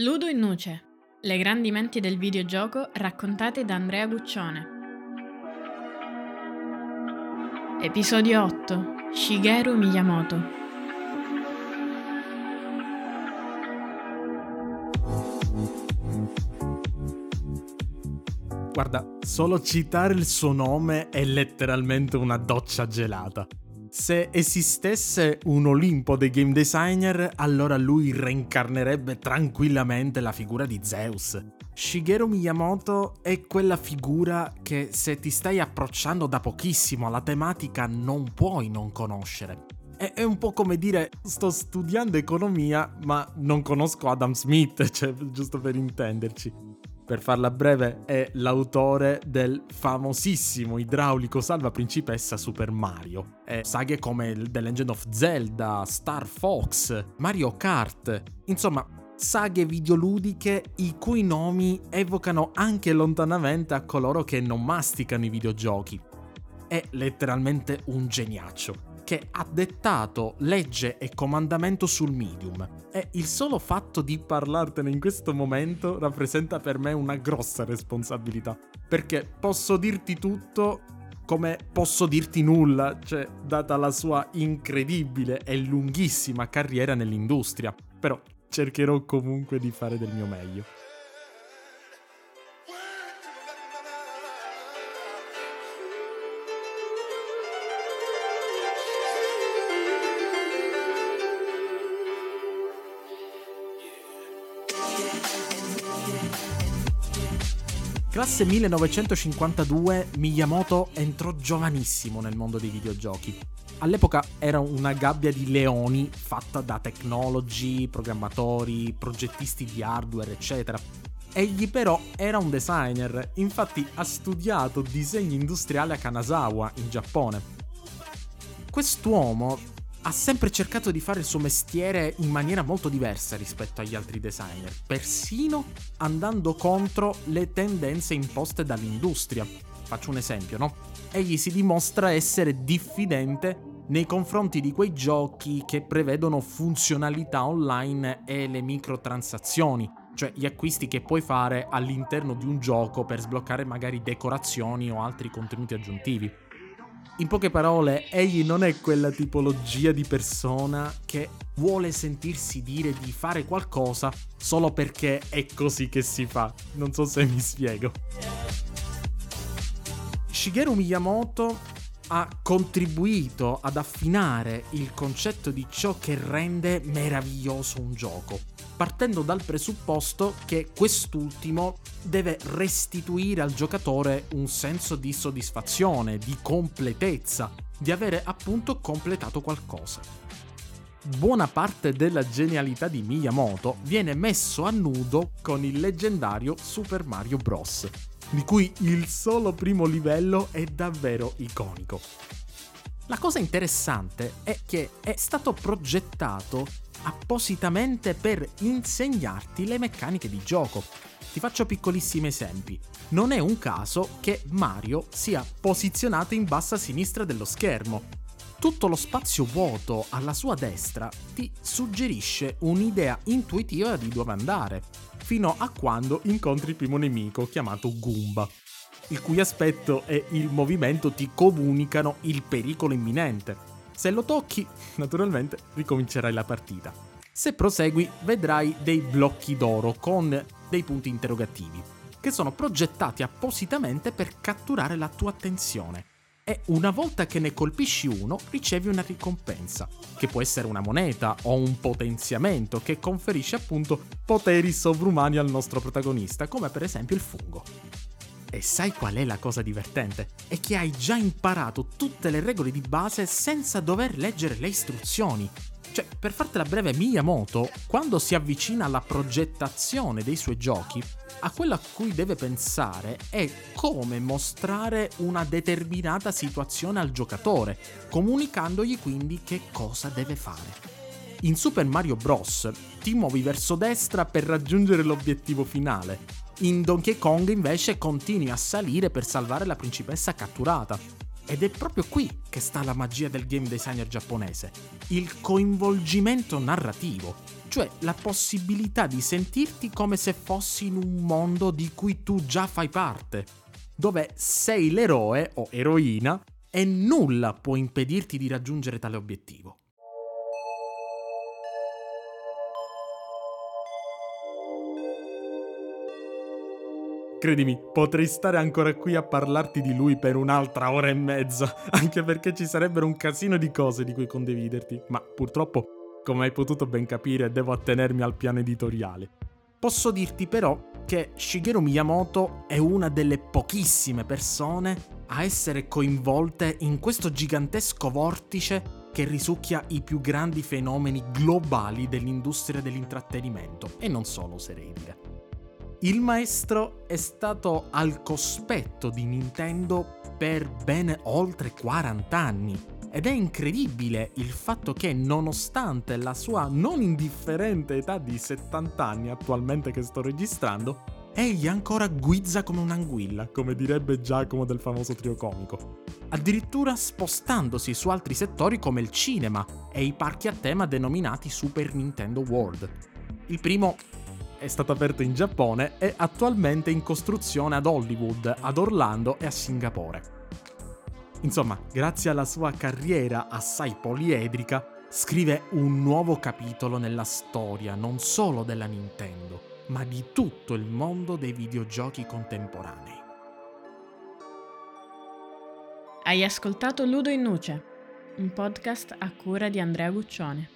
Ludo in Nuce. Le grandi menti del videogioco raccontate da Andrea Guccione. Episodio 8. Shigeru Miyamoto. Guarda, solo citare il suo nome è letteralmente una doccia gelata. Se esistesse un Olimpo dei game designer, allora lui reincarnerebbe tranquillamente la figura di Zeus. Shigeru Miyamoto è quella figura che se ti stai approcciando da pochissimo alla tematica non puoi non conoscere. È, un po' come dire sto studiando economia ma non conosco Adam Smith, cioè giusto per intenderci per farla breve, è l'autore del famosissimo idraulico salva principessa Super Mario. E saghe come The Legend of Zelda, Star Fox, Mario Kart, insomma, saghe videoludiche i cui nomi evocano anche lontanamente a coloro che non masticano i videogiochi. È letteralmente un geniaccio che ha dettato legge e comandamento sul medium. E il solo fatto di parlartene in questo momento rappresenta per me una grossa responsabilità. Perché posso dirti tutto come posso dirti nulla, cioè data la sua incredibile e lunghissima carriera nell'industria. Però cercherò comunque di fare del mio meglio. Classe 1952, Miyamoto entrò giovanissimo nel mondo dei videogiochi. All'epoca era una gabbia di leoni fatta da tecnologi, programmatori, progettisti di hardware, eccetera. Egli però era un designer, infatti ha studiato disegno industriale a Kanazawa, in Giappone. Quest'uomo ha sempre cercato di fare il suo mestiere in maniera molto diversa rispetto agli altri designer, persino andando contro le tendenze imposte dall'industria. Faccio un esempio, no? Egli si dimostra essere diffidente nei confronti di quei giochi che prevedono funzionalità online e le microtransazioni, cioè gli acquisti che puoi fare all'interno di un gioco per sbloccare magari decorazioni o altri contenuti aggiuntivi. In poche parole, egli non è quella tipologia di persona che vuole sentirsi dire di fare qualcosa solo perché è così che si fa. Non so se mi spiego. Shigeru Miyamoto ha contribuito ad affinare il concetto di ciò che rende meraviglioso un gioco partendo dal presupposto che quest'ultimo deve restituire al giocatore un senso di soddisfazione, di completezza, di avere appunto completato qualcosa. Buona parte della genialità di Miyamoto viene messo a nudo con il leggendario Super Mario Bros., di cui il solo primo livello è davvero iconico. La cosa interessante è che è stato progettato appositamente per insegnarti le meccaniche di gioco. Ti faccio piccolissimi esempi. Non è un caso che Mario sia posizionato in bassa sinistra dello schermo. Tutto lo spazio vuoto alla sua destra ti suggerisce un'idea intuitiva di dove andare, fino a quando incontri il primo nemico chiamato Goomba, il cui aspetto e il movimento ti comunicano il pericolo imminente. Se lo tocchi, naturalmente ricomincerai la partita. Se prosegui, vedrai dei blocchi d'oro con dei punti interrogativi, che sono progettati appositamente per catturare la tua attenzione. E una volta che ne colpisci uno, ricevi una ricompensa, che può essere una moneta o un potenziamento che conferisce appunto poteri sovrumani al nostro protagonista, come per esempio il fungo. E sai qual è la cosa divertente? È che hai già imparato tutte le regole di base senza dover leggere le istruzioni. Cioè, per fartela breve, Miyamoto, quando si avvicina alla progettazione dei suoi giochi, a quello a cui deve pensare è come mostrare una determinata situazione al giocatore, comunicandogli quindi che cosa deve fare. In Super Mario Bros. ti muovi verso destra per raggiungere l'obiettivo finale, in Donkey Kong invece continui a salire per salvare la principessa catturata. Ed è proprio qui che sta la magia del game designer giapponese, il coinvolgimento narrativo, cioè la possibilità di sentirti come se fossi in un mondo di cui tu già fai parte, dove sei l'eroe o eroina e nulla può impedirti di raggiungere tale obiettivo. Credimi, potrei stare ancora qui a parlarti di lui per un'altra ora e mezza, anche perché ci sarebbero un casino di cose di cui condividerti, ma purtroppo, come hai potuto ben capire, devo attenermi al piano editoriale. Posso dirti però che Shigeru Miyamoto è una delle pochissime persone a essere coinvolte in questo gigantesco vortice che risucchia i più grandi fenomeni globali dell'industria dell'intrattenimento, e non solo oserei dire. Il maestro è stato al cospetto di Nintendo per ben oltre 40 anni ed è incredibile il fatto che nonostante la sua non indifferente età di 70 anni attualmente che sto registrando, egli ancora guizza come un'anguilla, come direbbe Giacomo del famoso trio comico. Addirittura spostandosi su altri settori come il cinema e i parchi a tema denominati Super Nintendo World. Il primo è stato aperto in Giappone e attualmente in costruzione ad Hollywood, ad Orlando e a Singapore. Insomma, grazie alla sua carriera assai poliedrica, scrive un nuovo capitolo nella storia non solo della Nintendo, ma di tutto il mondo dei videogiochi contemporanei. Hai ascoltato Ludo in Nuce, un podcast a cura di Andrea Guccione.